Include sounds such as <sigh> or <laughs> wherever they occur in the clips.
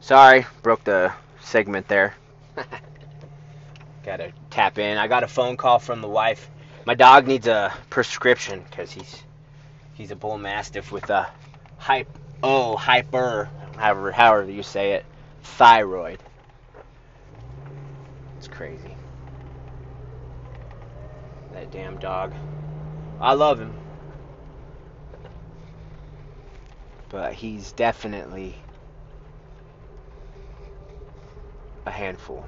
Sorry, broke the segment there. <laughs> Gotta tap in. I got a phone call from the wife. My dog needs a prescription because he's he's a bull mastiff with a hype oh hyper however however you say it thyroid. It's crazy. That damn dog. I love him. But he's definitely a handful.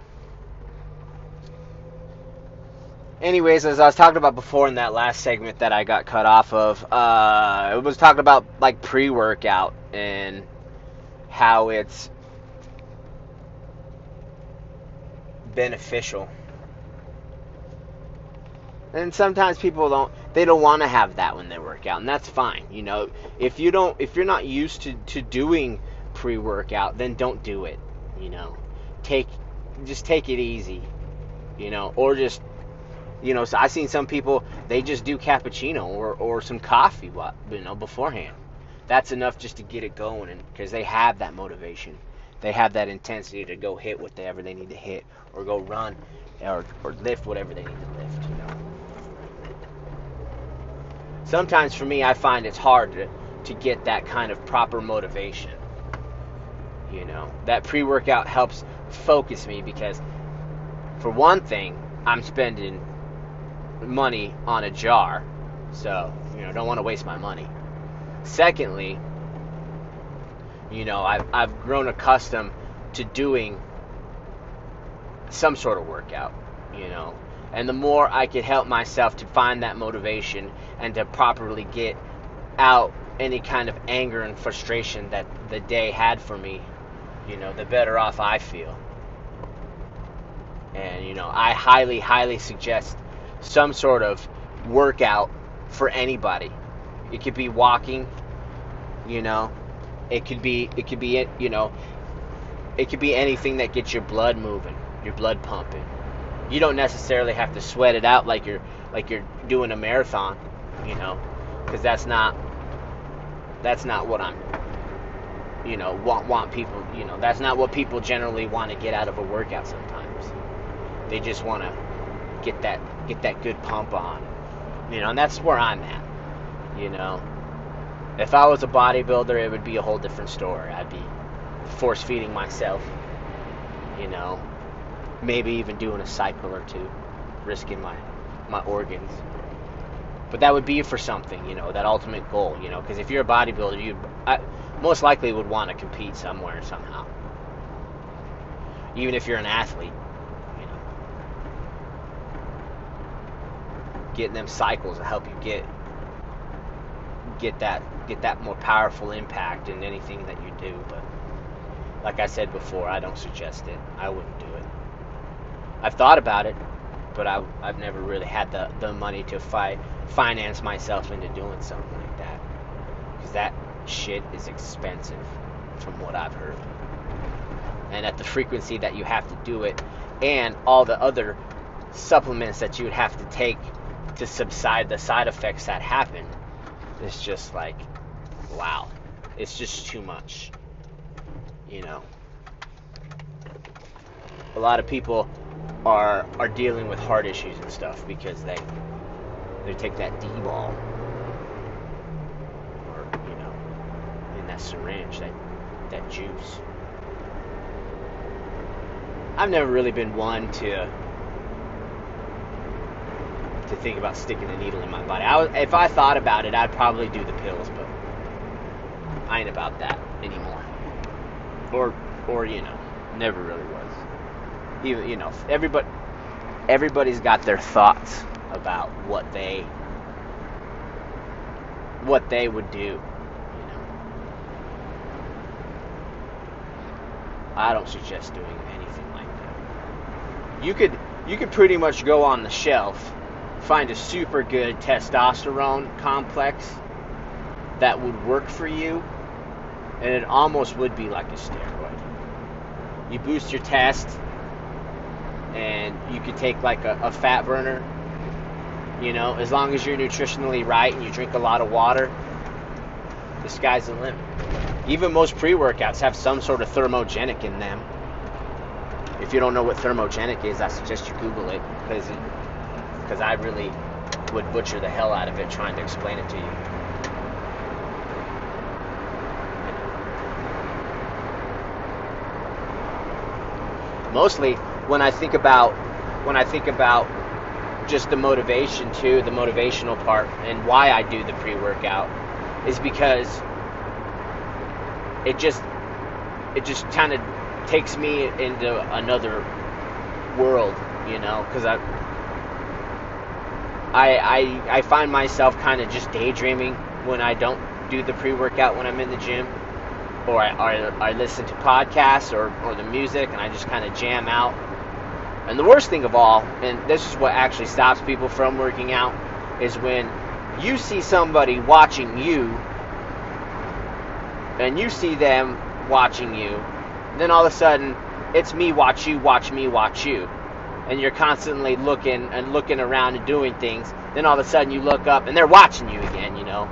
Anyways, as I was talking about before in that last segment that I got cut off of, uh, it was talking about like pre-workout and how it's beneficial. And sometimes people don't they don't want to have that when they work out, and that's fine. You know, if you don't if you're not used to, to doing pre-workout, then don't do it. You know. Take just take it easy. You know, or just you know, so I've seen some people they just do cappuccino or, or some coffee, you know, beforehand. That's enough just to get it going, and because they have that motivation, they have that intensity to go hit whatever they need to hit, or go run, or, or lift whatever they need to lift. You know. Sometimes for me, I find it's hard to, to get that kind of proper motivation. You know, that pre-workout helps focus me because, for one thing, I'm spending money on a jar. So, you know, don't want to waste my money. Secondly, you know, I've, I've grown accustomed to doing some sort of workout, you know. And the more I could help myself to find that motivation and to properly get out any kind of anger and frustration that the day had for me, you know, the better off I feel. And, you know, I highly, highly suggest some sort of workout for anybody. It could be walking, you know. It could be it could be you know, it could be anything that gets your blood moving, your blood pumping. You don't necessarily have to sweat it out like you're like you're doing a marathon, you know, cuz that's not that's not what I'm you know, want want people, you know, that's not what people generally want to get out of a workout sometimes. They just want to get that get that good pump on. You know, and that's where I'm at. You know. If I was a bodybuilder, it would be a whole different story. I'd be force feeding myself. You know. Maybe even doing a cycle or two, risking my my organs. But that would be for something, you know, that ultimate goal, you know, because if you're a bodybuilder, you most likely would want to compete somewhere somehow. Even if you're an athlete, you know, getting them cycles to help you get get that get that more powerful impact in anything that you do. But like I said before, I don't suggest it. I wouldn't do it. I've thought about it, but I, I've never really had the, the money to fi- finance myself into doing something like that. Because that shit is expensive, from what I've heard. And at the frequency that you have to do it, and all the other supplements that you would have to take to subside the side effects that happen it's just like wow. It's just too much you know? A lot of people are are dealing with heart issues and stuff because they they take that D-bol or you know in syringe that that juice I've never really been one to to think about sticking a needle in my body. I was, if I thought about it, I'd probably do the pills, but I ain't about that anymore. Or, or you know, never really was. Even you know, everybody, everybody's got their thoughts about what they, what they would do. You know, I don't suggest doing anything like that. You could, you could pretty much go on the shelf find a super good testosterone complex that would work for you, and it almost would be like a steroid. You boost your test, and you could take like a, a fat burner. You know, as long as you're nutritionally right and you drink a lot of water, the sky's the limit. Even most pre-workouts have some sort of thermogenic in them. If you don't know what thermogenic is, I suggest you Google it because because I really would butcher the hell out of it trying to explain it to you. Mostly when I think about when I think about just the motivation too, the motivational part and why I do the pre-workout is because it just it just kind of takes me into another world, you know, because I, I I I find myself kind of just daydreaming when I don't do the pre-workout when I'm in the gym, or I or I listen to podcasts or or the music and I just kind of jam out. And the worst thing of all, and this is what actually stops people from working out, is when you see somebody watching you and you see them watching you, then all of a sudden it's me watch you, watch me, watch you. And you're constantly looking and looking around and doing things. Then all of a sudden you look up and they're watching you again, you know.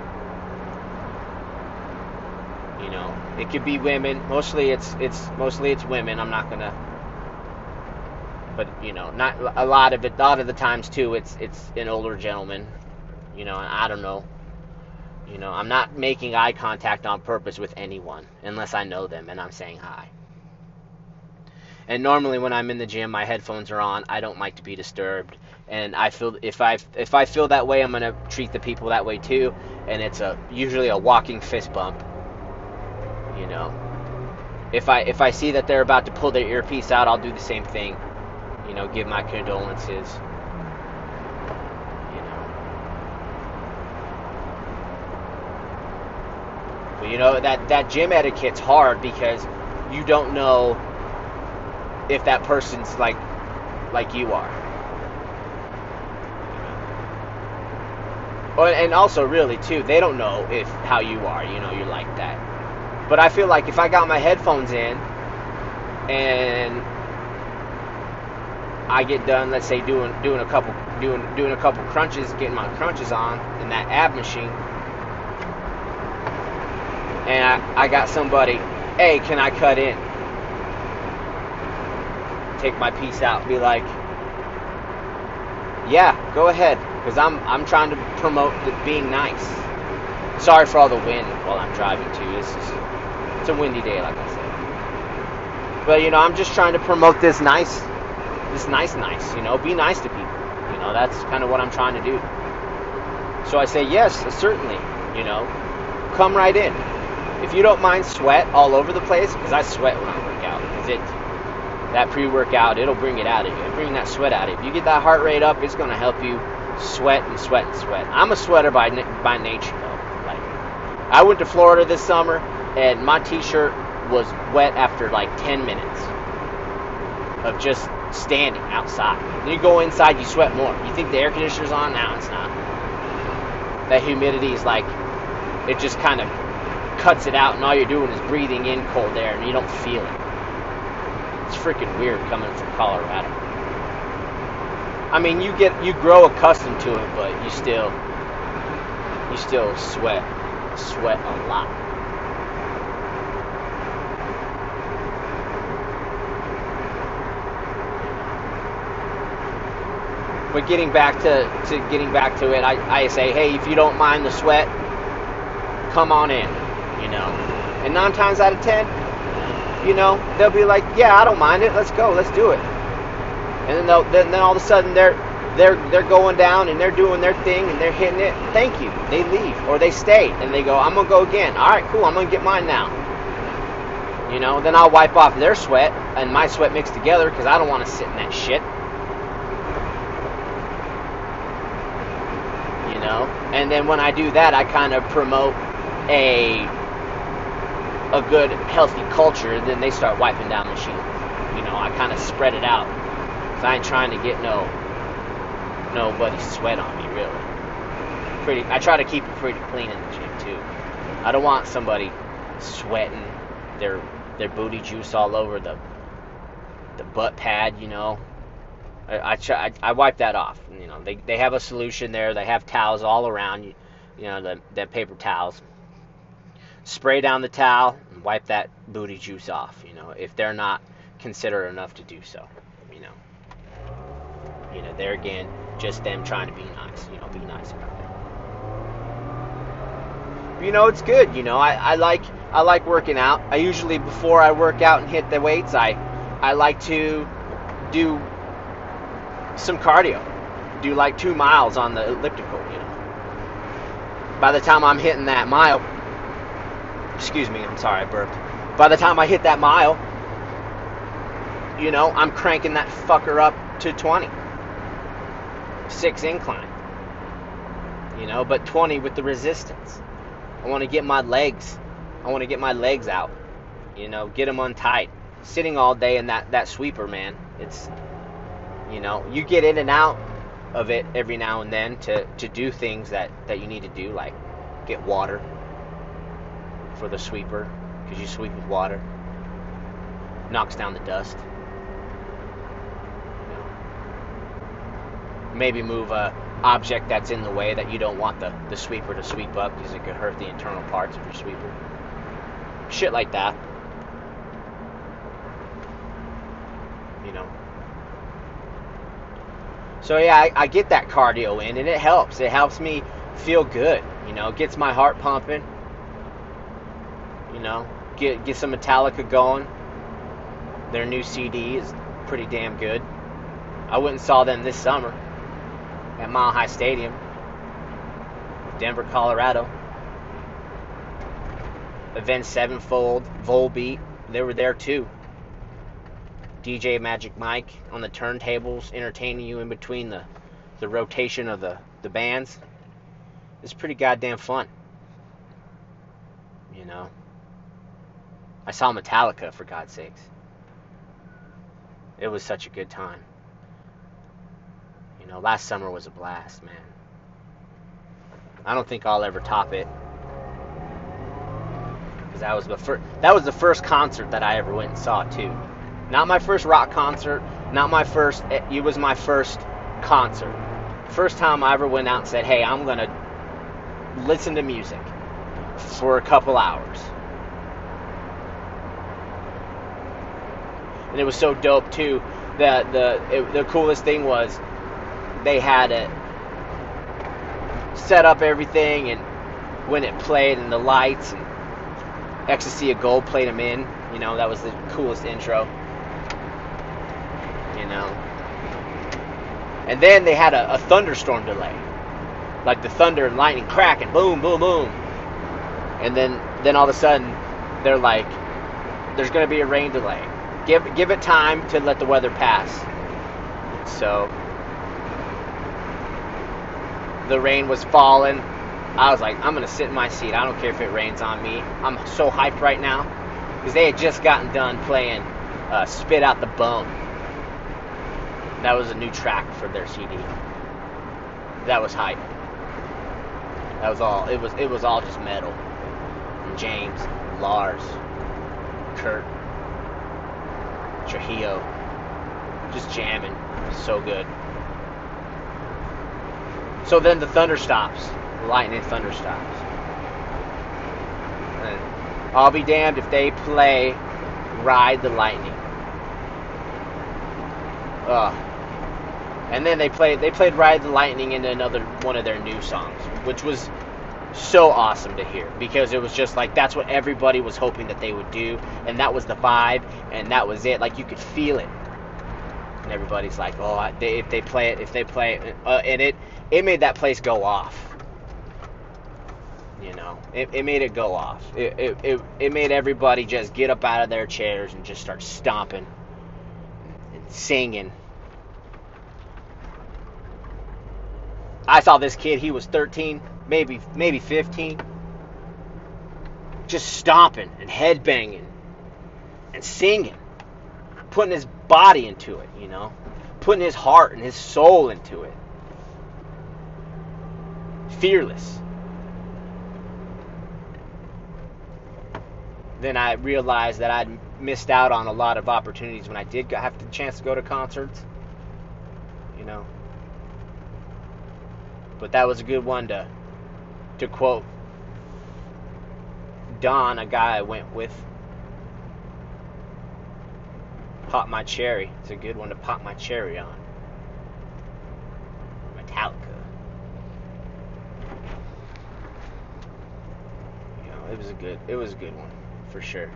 You know, it could be women. Mostly it's it's mostly it's women. I'm not gonna but you know, not a lot of it. A lot of the times too, it's it's an older gentleman. You know, I don't know. You know, I'm not making eye contact on purpose with anyone unless I know them and I'm saying hi. And normally when I'm in the gym, my headphones are on. I don't like to be disturbed, and I feel if I if I feel that way, I'm gonna treat the people that way too. And it's a usually a walking fist bump. You know, if I if I see that they're about to pull their earpiece out, I'll do the same thing. You know, give my condolences. You know that that gym etiquette's hard because you don't know if that person's like like you are. and also really too, they don't know if how you are. You know, you're like that. But I feel like if I got my headphones in and I get done, let's say doing doing a couple doing doing a couple crunches, getting my crunches on in that ab machine and I, I got somebody, hey, can I cut in? Take my piece out, be like, yeah, go ahead, because I'm I'm trying to promote being nice. Sorry for all the wind while I'm driving too. It's just, it's a windy day, like I said. But you know, I'm just trying to promote this nice, this nice, nice. You know, be nice to people. You know, that's kind of what I'm trying to do. So I say yes, certainly. You know, come right in if you don't mind sweat all over the place, because I sweat when I work out, because it that pre-workout it'll bring it out of you, it'll bring that sweat out of you. If you get that heart rate up, it's to help you sweat and sweat and sweat. I'm a sweater by by nature though. Like I went to Florida this summer and my t-shirt was wet after like 10 minutes of just standing outside. Then you go inside, you sweat more. You think the air conditioner's on? Now it's not. That humidity is like it just kind of cuts it out, and all you're doing is breathing in cold air, and you don't feel it. It's freaking weird coming from Colorado. I mean, you get you grow accustomed to it, but you still you still sweat sweat a lot. But getting back to, to getting back to it, I, I say, hey, if you don't mind the sweat, come on in you know. And nine times out of ten, you know, they'll be like, "Yeah, I don't mind it. Let's go. Let's do it." And then they'll, then, then all of a sudden they're they're they're going down and they're doing their thing and they're hitting it. Thank you. They leave or they stay and they go, "I'm gonna go again." All right, cool. I'm gonna get mine now. You know, then I'll wipe off their sweat and my sweat mixed together because I don't want to sit in that shit. You know, and then when I do that, I kind of promote a a good, healthy culture, then they start wiping down the machines. You know, I kind of spread it out. Cause I ain't trying to get no nobody's sweat on me, really. Pretty, I try to keep it pretty clean in the gym too. I don't want somebody sweating their their booty juice all over the the butt pad. You know, I I, I wipe that off. You know, they they have a solution there. They have towels all around. You, you know, the the paper towels spray down the towel and wipe that booty juice off, you know, if they're not considerate enough to do so, you know. You know, there again, just them trying to be nice, you know, be nice about it. You know, it's good, you know. I, I like I like working out. I usually before I work out and hit the weights, I I like to do some cardio. Do like two miles on the elliptical, you know. By the time I'm hitting that mile, excuse me, I'm sorry, I burped. By the time I hit that mile, you know, I'm cranking that fucker up to 20. Six incline. You know, but 20 with the resistance. I want to get my legs. I want to get my legs out. You know, get them untied. Sitting all day in that, that sweeper, man. It's, you know, you get in and out of it every now and then to, to do things that, that you need to do, like get water for the sweeper, because you sweep with water. Knocks down the dust. Maybe move a object that's in the way that you don't want the, the sweeper to sweep up because it could hurt the internal parts of your sweeper. Shit like that. You know. So yeah, I, I get that cardio in and it helps. It helps me feel good. You know, gets my heart pumping. You know, get get some Metallica going. Their new CD is pretty damn good. I went and saw them this summer at Mile High Stadium, Denver, Colorado. Avenged Sevenfold, Volbeat, they were there too. DJ Magic Mike on the turntables, entertaining you in between the, the rotation of the, the bands. It's pretty goddamn fun. You know. I saw Metallica for God's sakes. It was such a good time. You know, last summer was a blast, man. I don't think I'll ever top it. Cause that was the first that was the first concert that I ever went and saw too. Not my first rock concert, not my first eh, it was my first concert. First time I ever went out and said, "Hey, I'm going to listen to music for a couple hours." And it was so dope too that the it, the coolest thing was they had it set up everything and when it played and the lights and Ecstasy of Gold played them in. You know, that was the coolest intro. You know. And then they had a, a thunderstorm delay. Like the thunder and lightning crack and boom, boom, boom. And then then all of a sudden they're like, there's gonna be a rain delay. Give give it time to let the weather pass. So the rain was falling. I was like, I'm gonna sit in my seat. I don't care if it rains on me. I'm so hyped right now because they had just gotten done playing uh, "Spit Out the Bone." That was a new track for their CD. That was hype. That was all. It was. It was all just metal. James, Lars, Kurt, Trujillo, just jamming. So good. So then the thunder stops. Lightning thunder stops. And I'll be damned if they play Ride the Lightning. Ugh. And then they played they played Ride the Lightning into another one of their new songs, which was so awesome to hear because it was just like that's what everybody was hoping that they would do and that was the vibe and that was it like you could feel it and everybody's like oh they, if they play it if they play it uh, and it it made that place go off. You know, it, it made it go off. It, it, it, it made everybody just get up out of their chairs and just start stomping and singing. I saw this kid, he was 13, maybe maybe 15, just stomping and headbanging and singing, putting his body into it, you know, putting his heart and his soul into it fearless. Then I realized that I'd missed out on a lot of opportunities when I did have the chance to go to concerts. You know. But that was a good one to to quote Don, a guy I went with, pop my cherry. It's a good one to pop my cherry on. Metallica. You know, it was a good it was a good one for sure.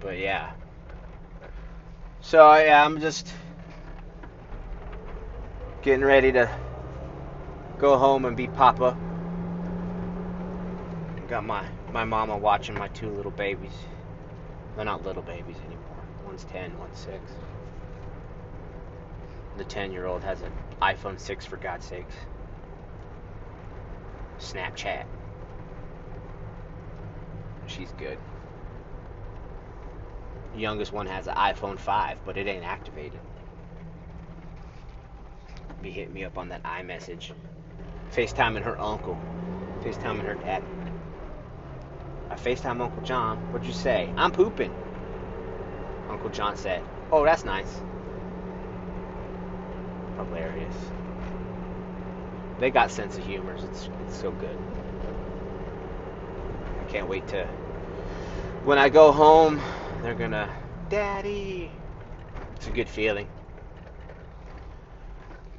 But yeah. So yeah, I'm just getting ready to go home and be papa. Got my my mama watching my two little babies. They're not little babies anymore. One's 10, one's 6. The 10 year old has an iPhone 6 for God's sakes. Snapchat. She's good. The youngest one has an iPhone 5, but it ain't activated. Be hitting me up on that iMessage. FaceTiming her uncle. FaceTiming her dad. I FaceTime Uncle John. What'd you say? I'm pooping. Uncle John said, Oh, that's nice. Hilarious. They got sense of humor. It's, it's so good. I can't wait to. When I go home, they're gonna. Daddy! It's a good feeling.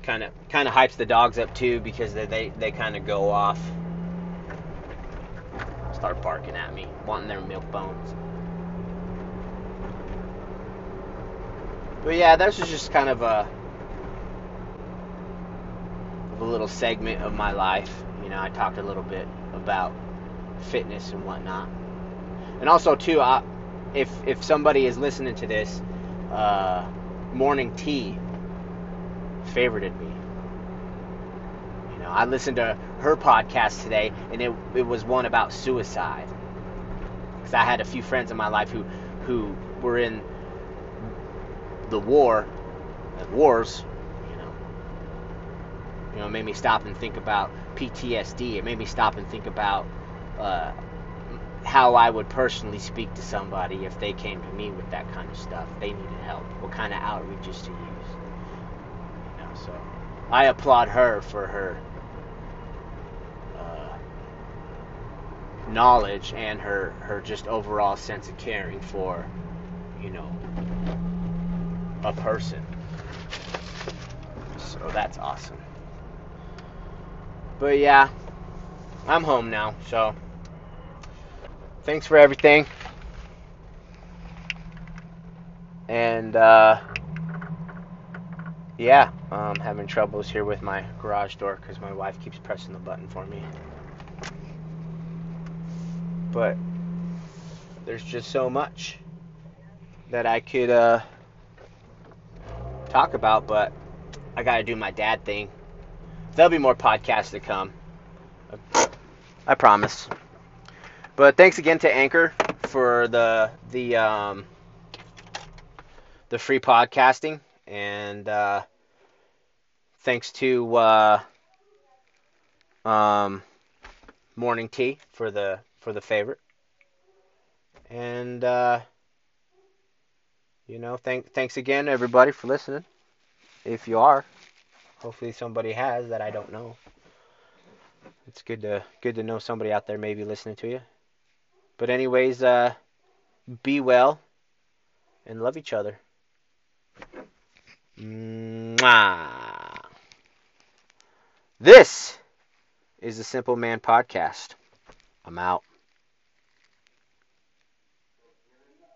Kind of, kind of hypes the dogs up too because they, they, they kind of go off start barking at me, wanting their milk bones. But yeah, this was just kind of a, a little segment of my life. You know, I talked a little bit about fitness and whatnot, and also too, I, if if somebody is listening to this, uh, Morning Tea favorited me. You know, I listened to her podcast today, and it it was one about suicide. Because I had a few friends in my life who who were in the war, and wars. You know, you know, it made me stop and think about PTSD. It made me stop and think about uh, how I would personally speak to somebody if they came to me with that kind of stuff. They needed help. What kind of outreaches to use. I applaud her for her knowledge and her her just overall sense of caring for you know a person. So that's awesome. But yeah i'm home now so thanks for everything. And uh yeah i'm having troubles here with my garage door because my wife keeps pressing the button for me but there's just so much that I could uh, talk about, but I got to do my dad thing. There'll be more podcasts to come. I promise. But thanks again to Anchor for the the um, the free podcasting, and uh, thanks to uh, um, Morning Tea for the for the favorite. And uh, you know, thank thanks again everybody for listening. If you are, hopefully somebody has that I don't know. It's good to good to know somebody out there maybe listening to you. But anyways, uh, be well and love each other. This is the Simple Man Podcast. I'm out.